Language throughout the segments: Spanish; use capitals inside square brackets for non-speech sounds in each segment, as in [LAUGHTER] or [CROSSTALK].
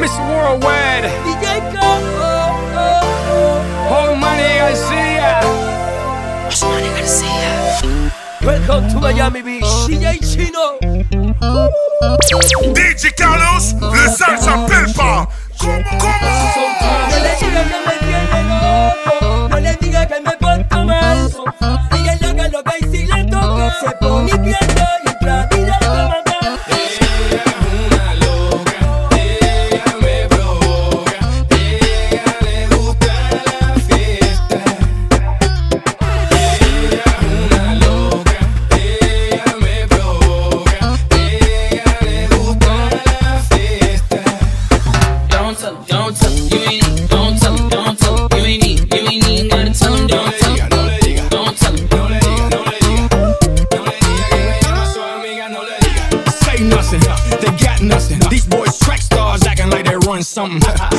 Mr. Worldwide. DJ Go. Osmani García. Osmani García. Welcome to Miami Beach. Oh. DJ Chino. DJ Carlos, le salsa pelpa. Como, como. No le diga que me tiene loco. No le diga que me porto mal. Dígale, que lo que hay si le toco se pone pierde. something. [LAUGHS]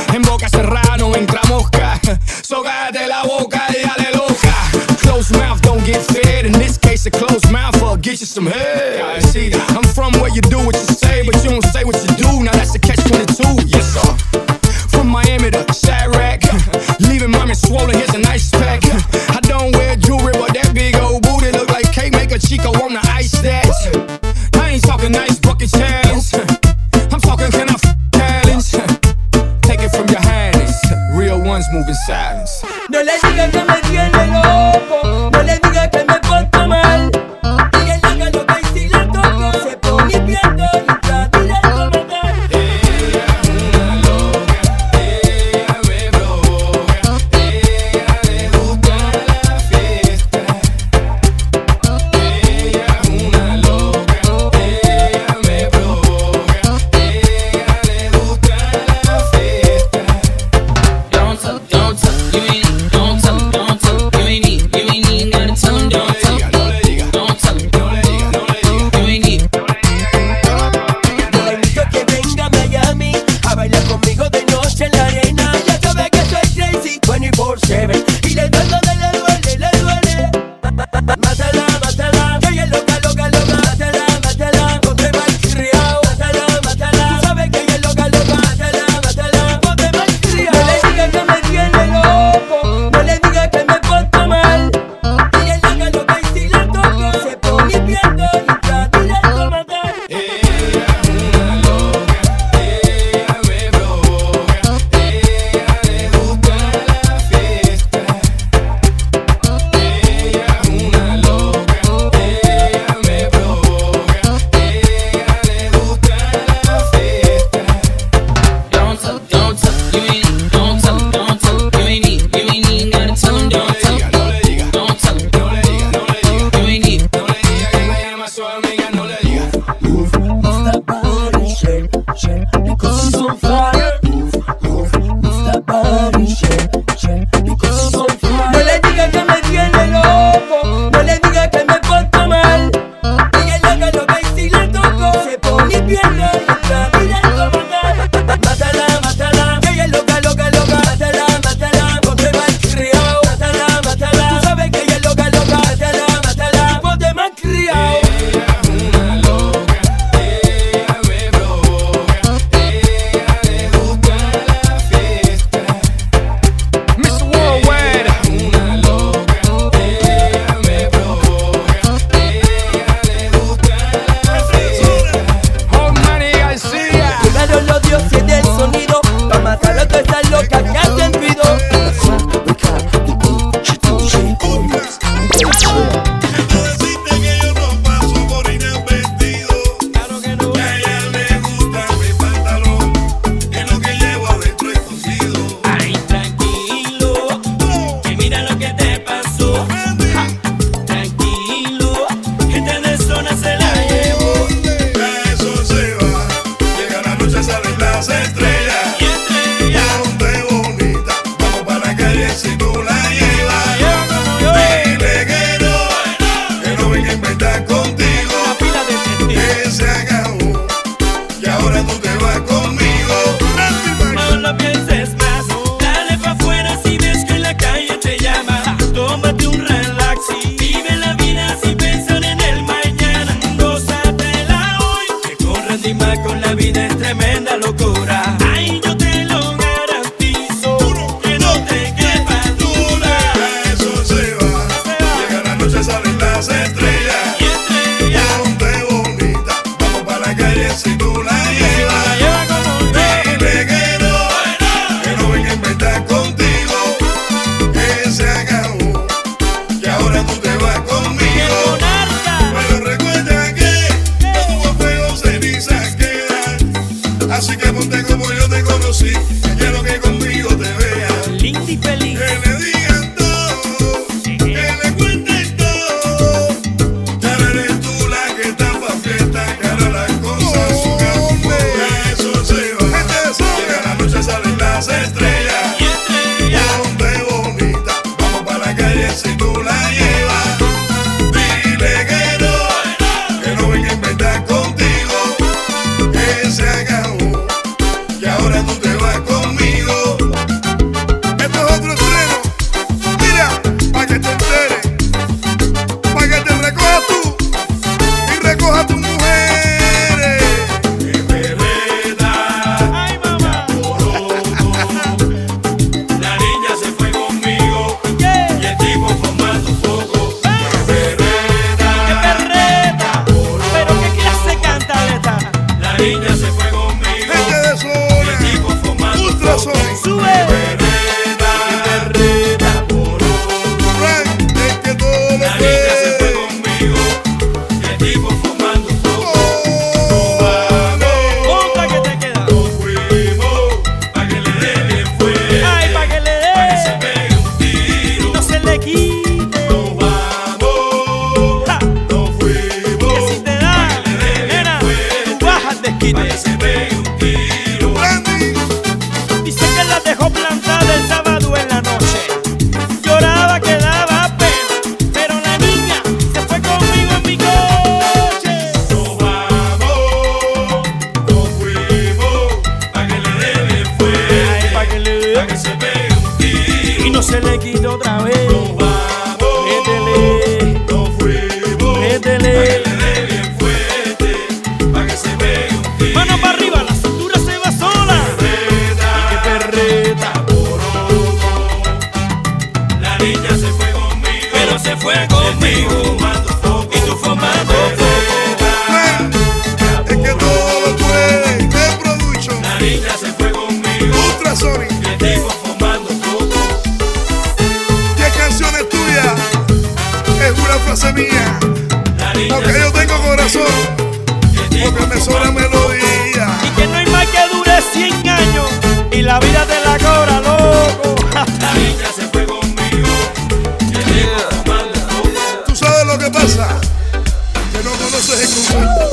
eso es excusante.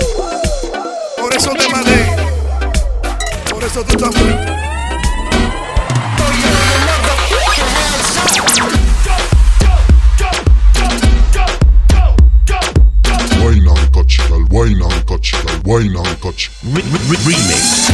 Por eso te maté. Por eso tú estás muerto. Why not touch, it? Why not touch, it? Why not touch? it? Remix.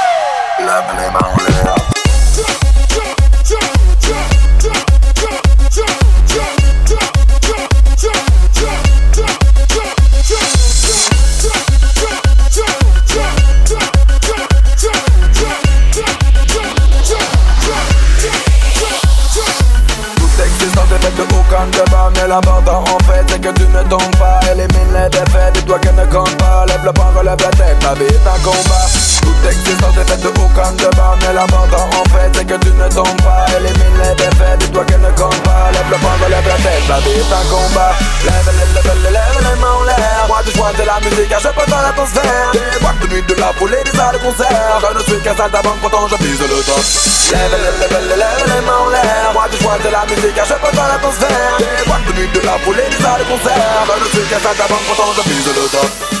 combat Tout existence est faite de boucan de bar, Mais l'avantage en fait c'est que tu ne tombes pas Élimine les défaites, dis-toi qu'elle ne combat. Lève le la tête, la vie est un combat Lève, lève, les mains en l'air Moi tu choisis la musique, je peux dans l'atmosphère Des boîtes de nuit, de la et des salles de concert Je ne suis qu'un salle d'avant, pourtant je vise le top Lève, lève, lève les mains en l'air Moi tu la musique, je peux dans l'atmosphère Des boîtes de nuit, de la et des salles de concert Je ne suis qu'un salle pourtant je le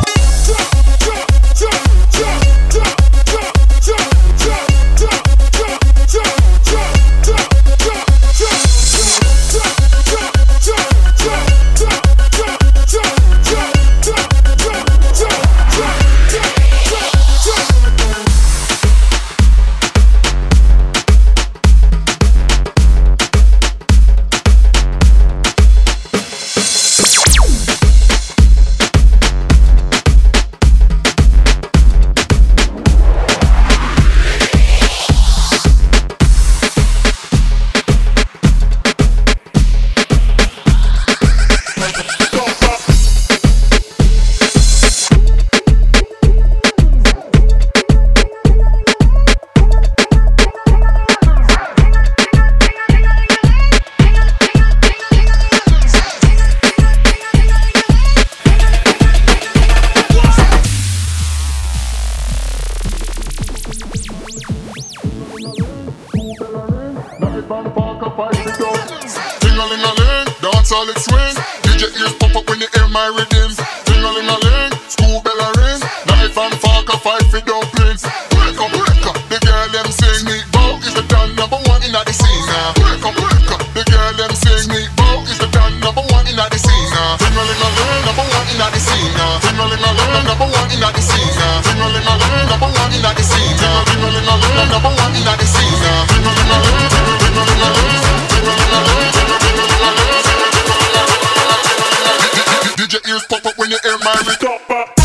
ears pop up when you hear my recap.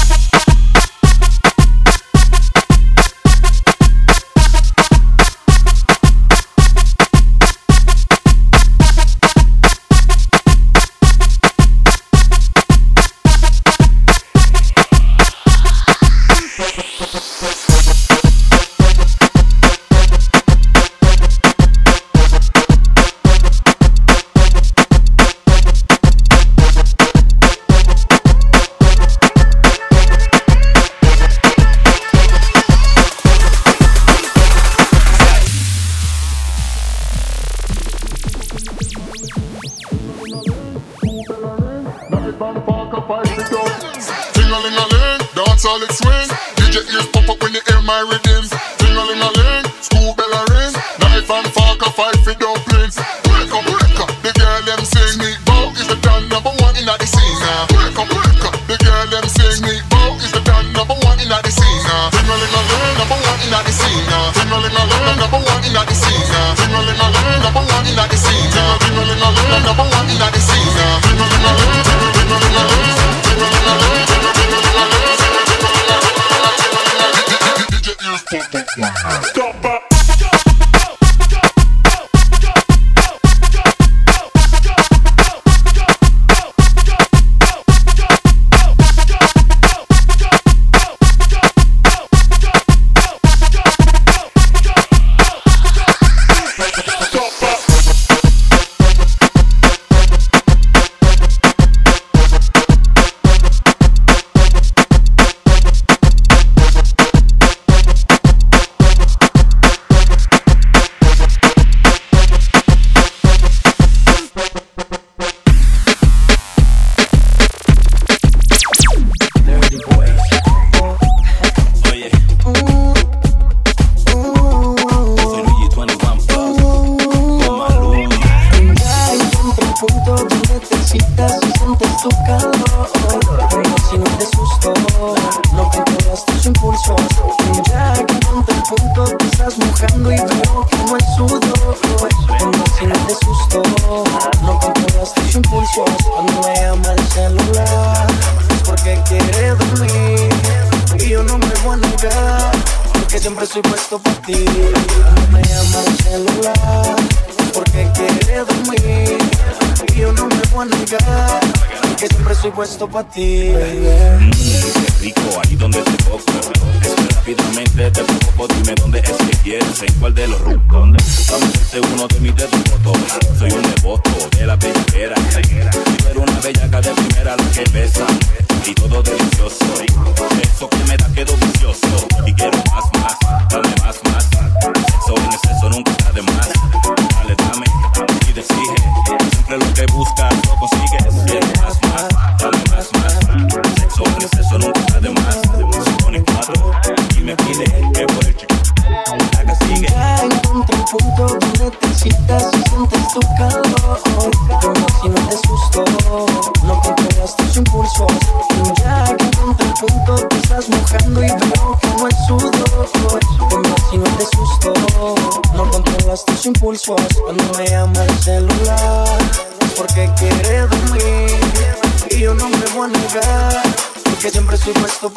puesto pa' ti. Mmm, qué rico, ahí donde te toco. Es rápidamente te por dime dónde es que quieres, en cuál de los rucos. hacerte uno de mis dedos Soy un devoto de la primera. Pero una bellaca de primera la que besa. Y todo delicioso. Eso que me da quedo vicioso. Y quiero más, más, dame más, más. Eso, en exceso nunca está de más. Dale, dame, y decide. Siempre lo que buscas lo consigues. Quiero más, más. si sientes tu calor Como si no te susto No controlas tus impulsos y Ya que ponte el punto estás mojando y veo como el sudor Como si no te susto No controlas tus impulsos Cuando me llama el celular Porque quiere dormir Y yo no me voy a negar Porque siempre estoy puesto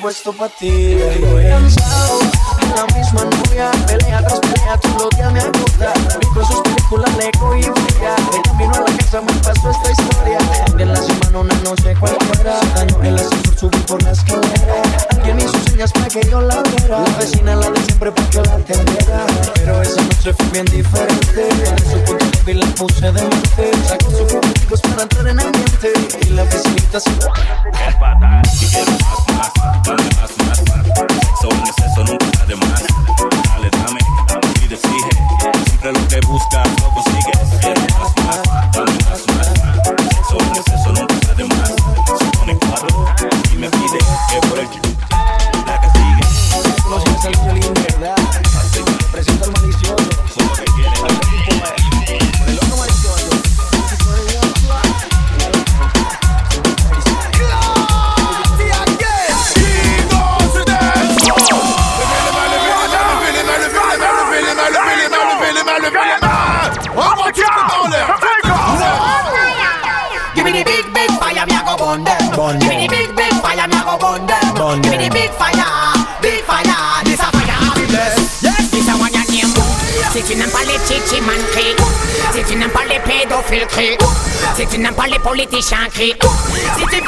puesto para ti. Estoy cansado de la misma novia, pelea tras pelea, todo el día me agota. con sus películas le y fría. El camino a la casa, me pasó esta historia. De la semana una noche cualquiera, daño la ascensor, subí por la escalera. Alguien hizo señas para que yo la viera. La vecina la de siempre para que la atendiera. Pero esa noche fue bien diferente. Su punto y la puse de mente. Sacó sus conmigo para entrar en ambiente y la vecinita se Les crient oh! Si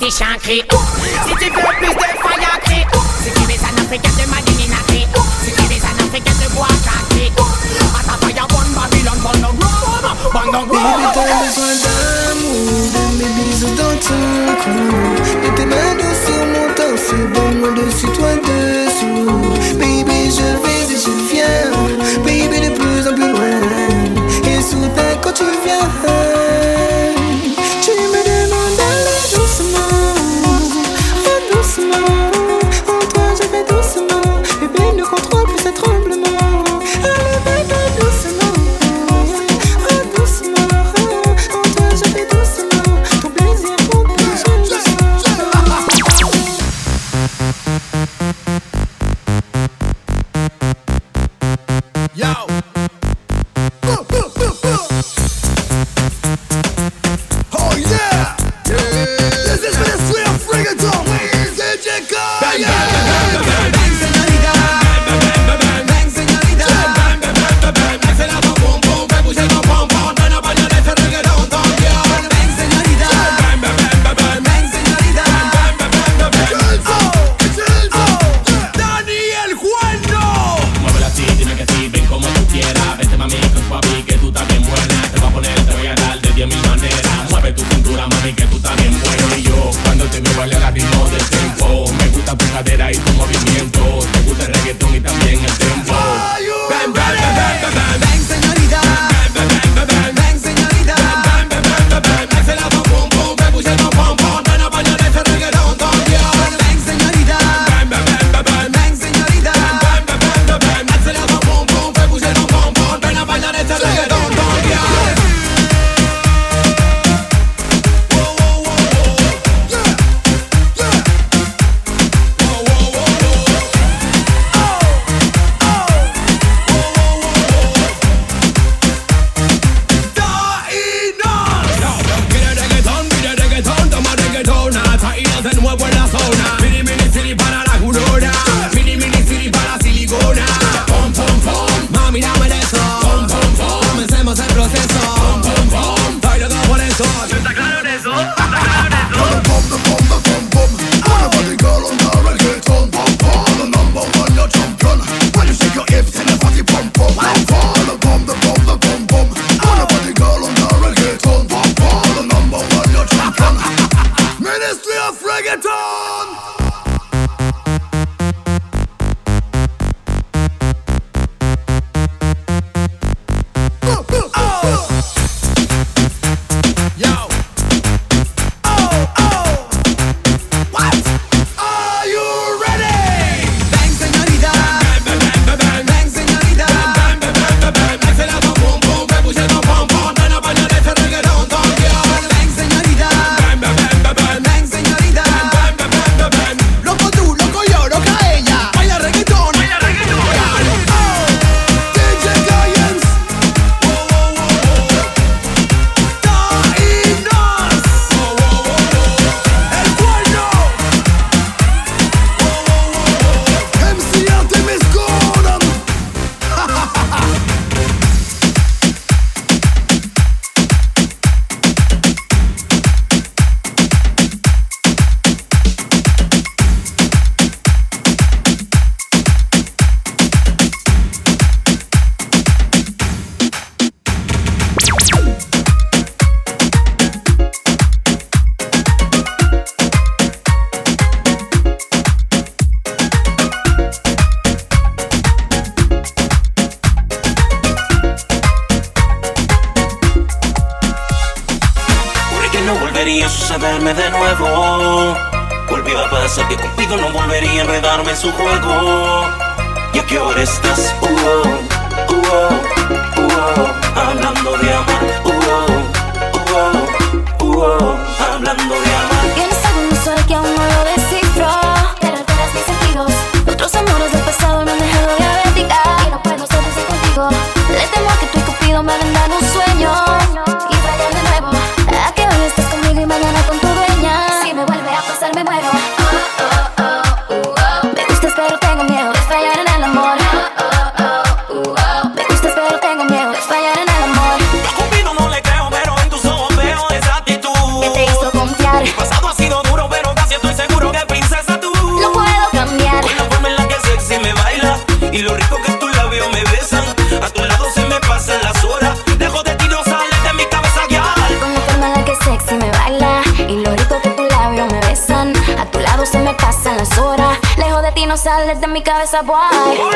C'était chancré. boy.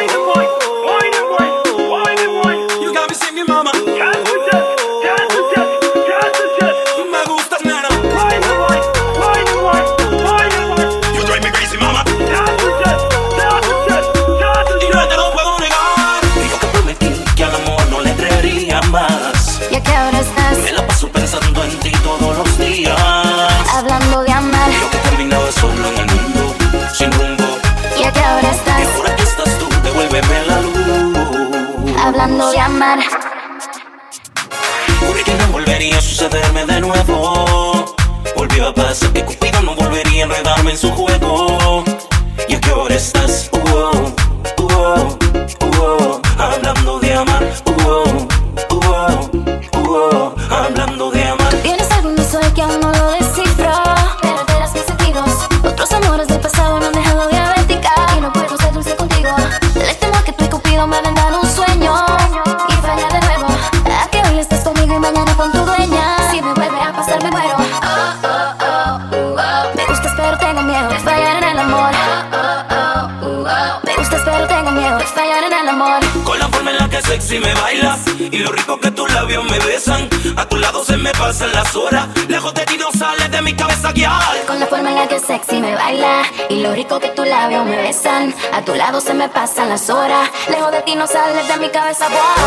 Si me bailas y lo rico que tus labios me besan. A tu lado se me pasan las horas, lejos de ti no sales de mi cabeza guiar. Con la forma en la que sexy me baila y lo rico que tus labios me besan. A tu lado se me pasan las horas, lejos de ti no sales de mi cabeza guiar.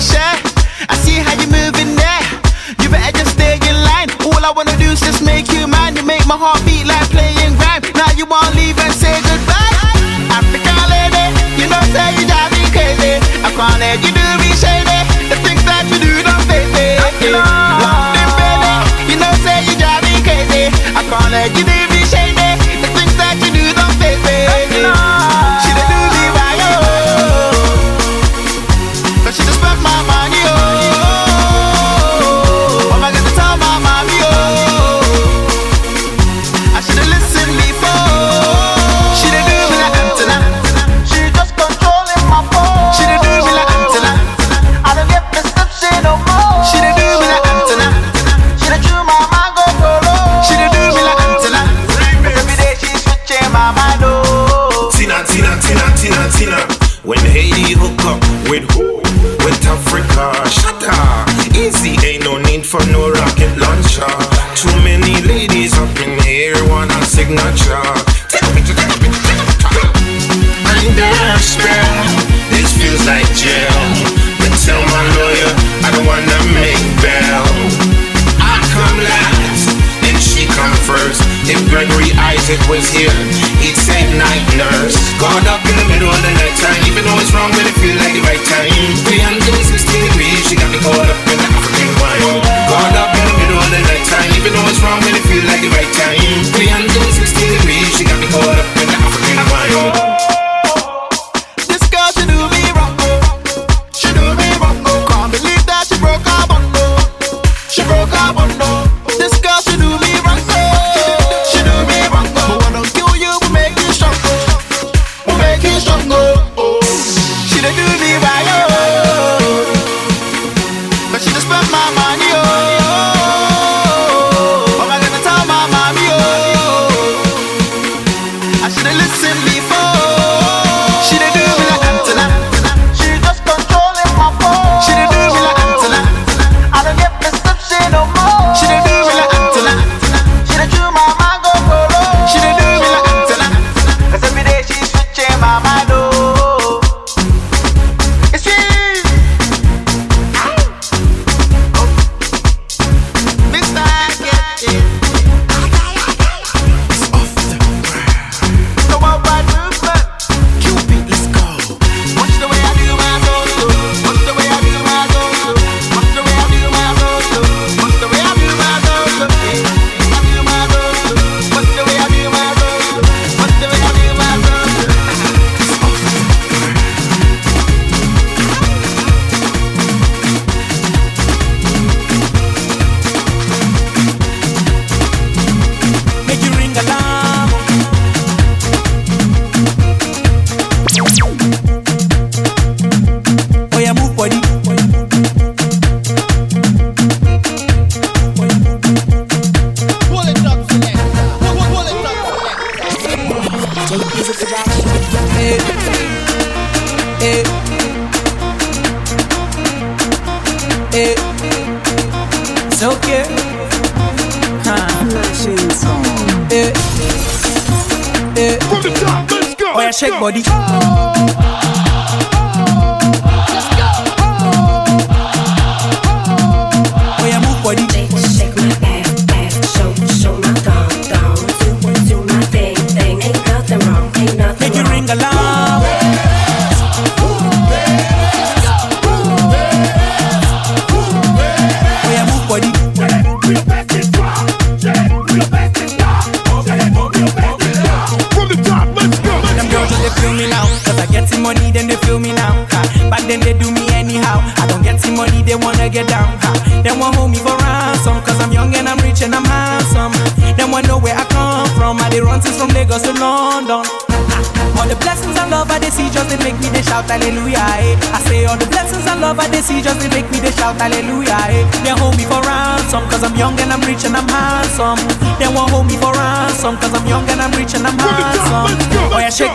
t-shirt. I see how you moving there. You better just stay in line. All I wanna do is just make you mine. You make my heart beat like playing rhyme. Now you won't leave and say goodbye. African lady, you know say you drive me crazy. I can't let you do me shady.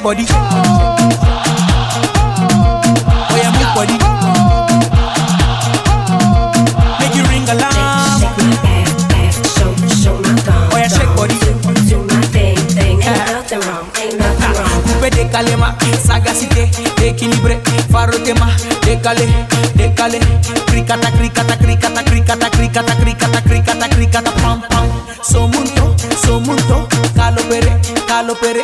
body. Oh yeah, move body. Make you ring alarm. Oh sagacité, équilibré, farotema, décalé, décalé. Cricata, cricata, cricata, cricata, cricata, cricata, cricata, cricata, pam pam. Somunto, somunto, calopere, calopere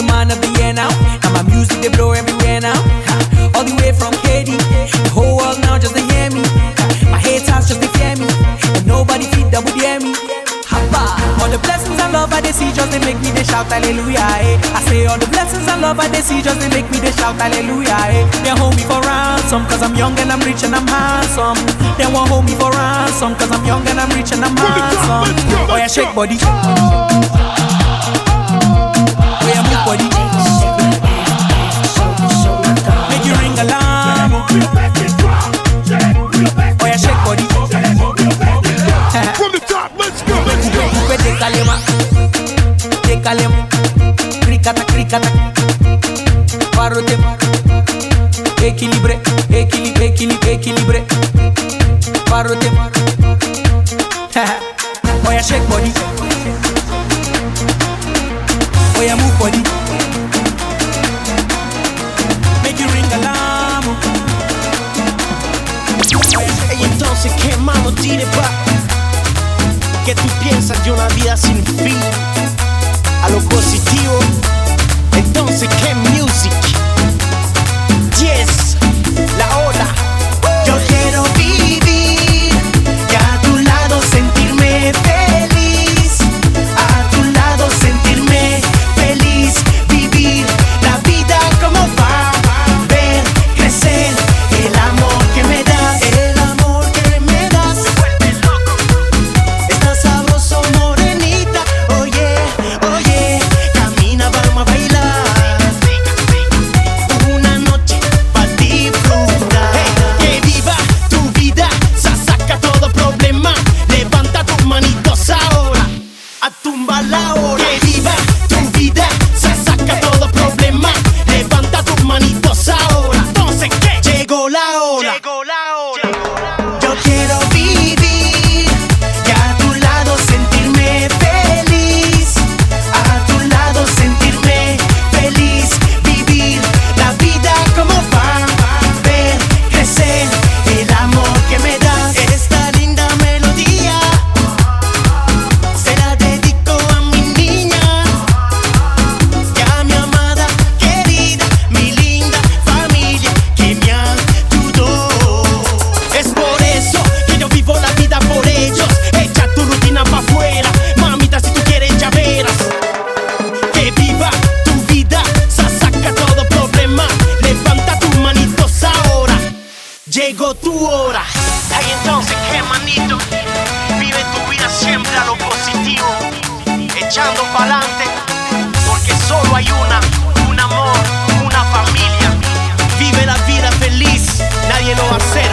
the man of the year now. And my music they blow everywhere now. All the way from Haiti, the whole world now just to hear me. My haters just to fear me, and nobody feed them would hear me. All the blessings and love I they see just they make me they shout hallelujah. Eh. I say all the blessings and love I they see just they make me they shout hallelujah. Eh. They hold me for ransom cause I'm young and I'm rich and I'm handsome. They won't hold me for ransom cause I'm young and I'm rich and I'm handsome. Oh yeah, shake body. Oh body. Make you ring alarm. Boy, I shake body. From the top, let's go. Kupete kalema, te kalema, krikata krikata, parote equilibre, equilibre, equilibre, equilibre, parote. Oh yeah, shake body. Entonces qué mano tiene pa que tú piensas de una vida sin fin a lo positivo entonces qué music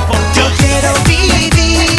por Yo quiero vivir.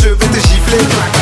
je vais te gifler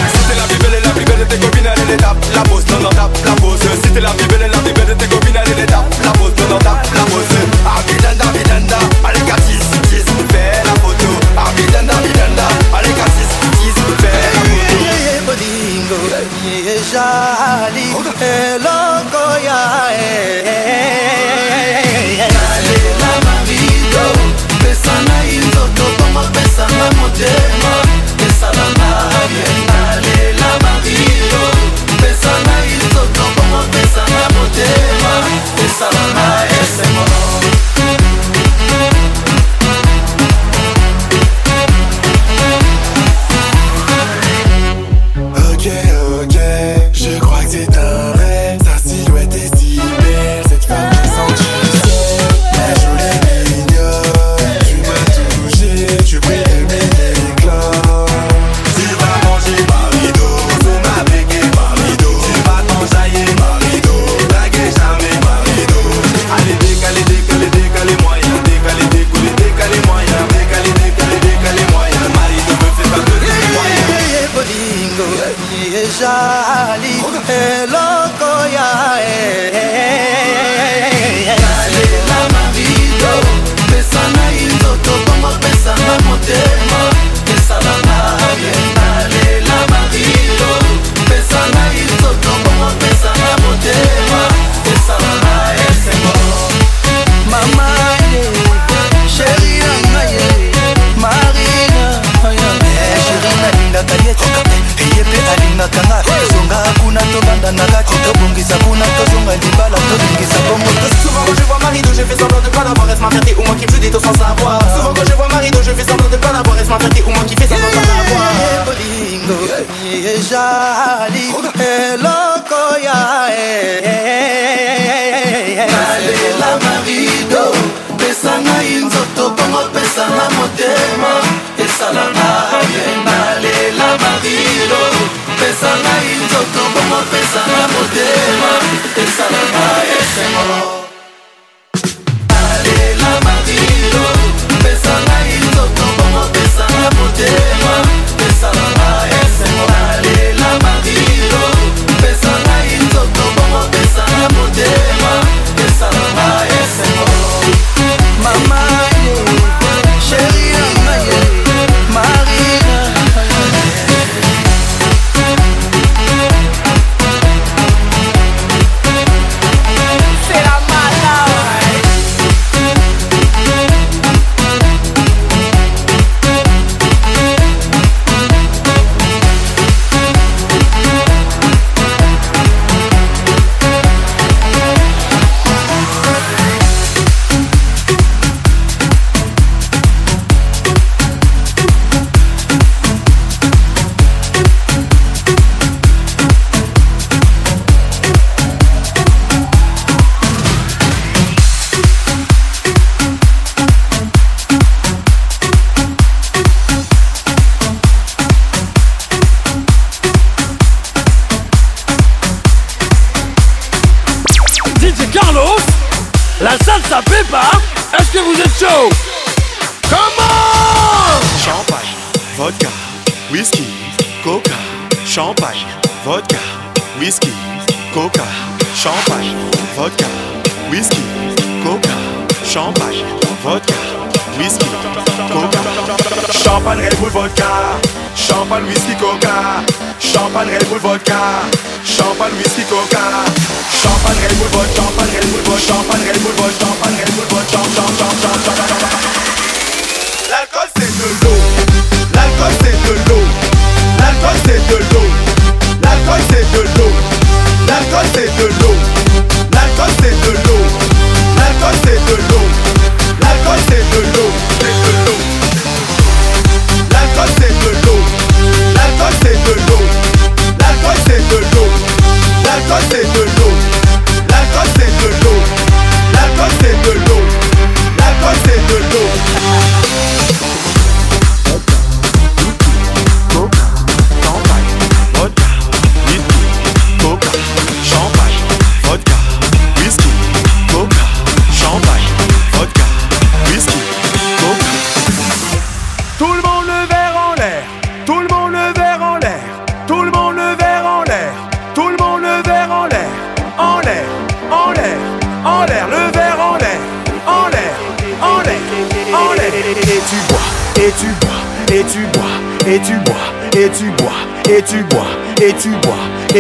biro pesa ngai nzoto bongo pesa na motema esala ma esengo would push off and it would push off and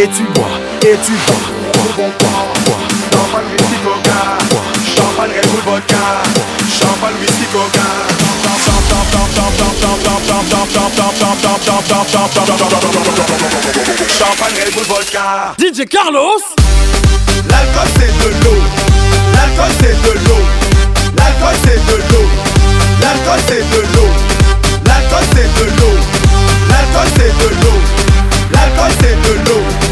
Et tu bois, et tu bois, bois, bois, Champagne, whisky, Champagne, Red vodka Champagne, whisky, Champagne, Red vodka DJ Carlos L'alcool c'est de l'eau L'alcool c'est de l'eau L'alcool c'est de l'eau L'alcool c'est de l'eau L'alcool c'est de l'eau L'alcool c'est de l'eau L'alcool c'est de l'eau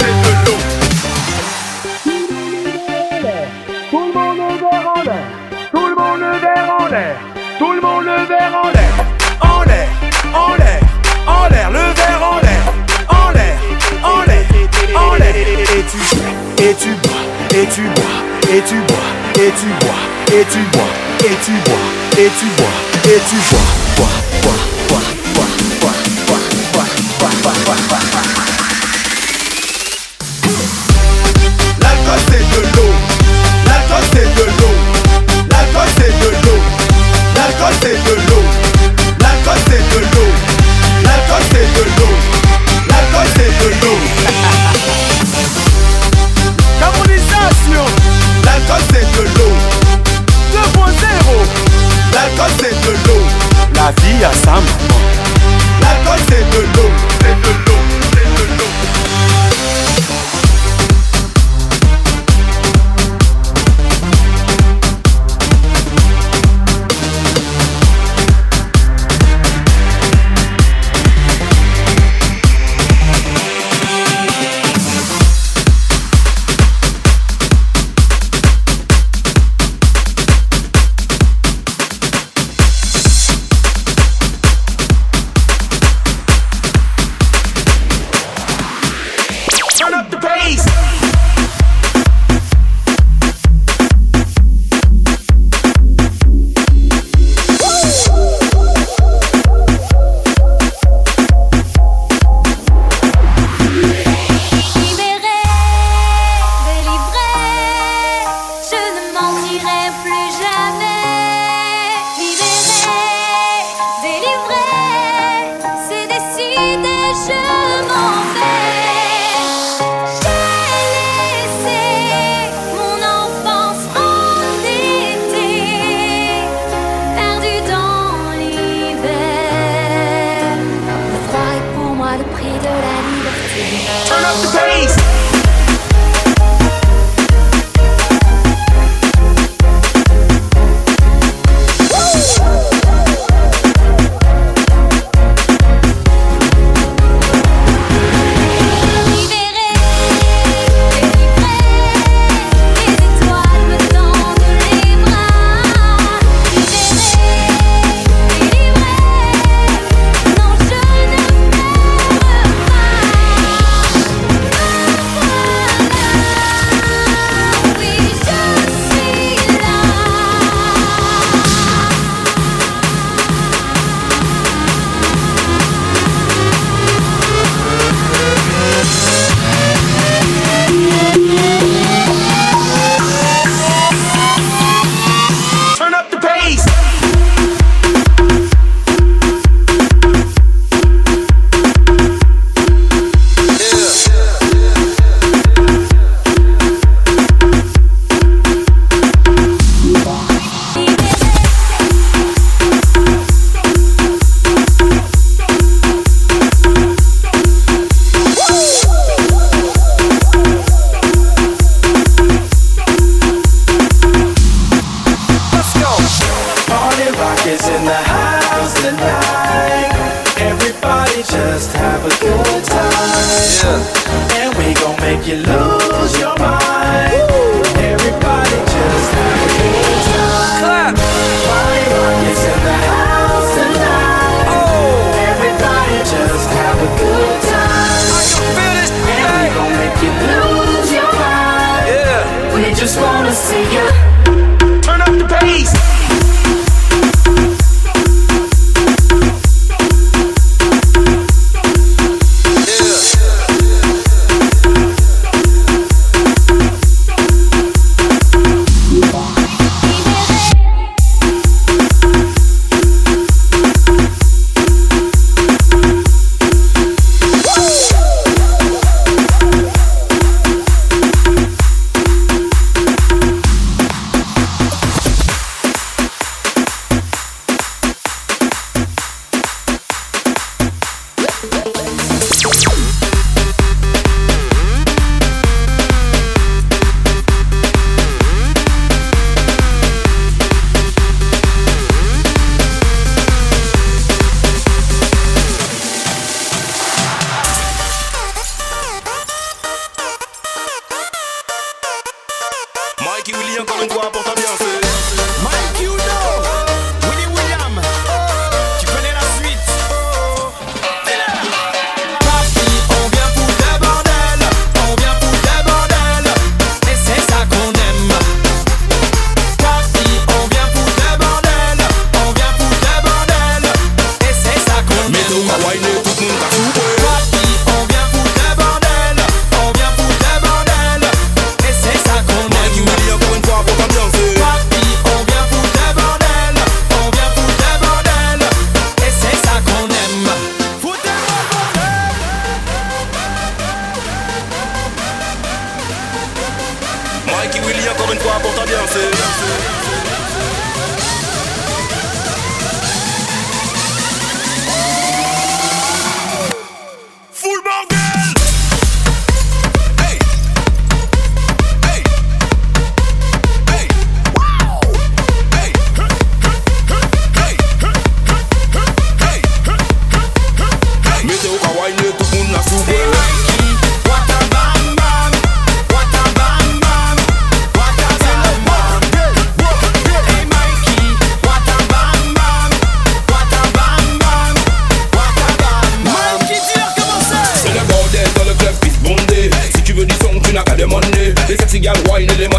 et tu vois et tu vois, et tu vois, et tu vois, et tu vois, et tu vois, bois, bois, bois, bois, bois, bois, bois, bois, bois, bois, L'alcool c'est de l'eau 2.0 L'alcool c'est de l'eau La vie a sa maman L'alcool c'est de l'eau C'est de l'eau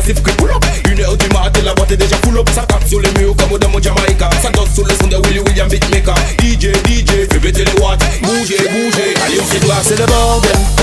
massif que pull up Une heure du matin, la boîte est déjà full up Ça tape sur les murs comme dans mon Jamaïca Ça danse sur le son de Willy William Beatmaker DJ, DJ, fais péter les watts Bougez, bougez, allez on s'éclate C'est le bordel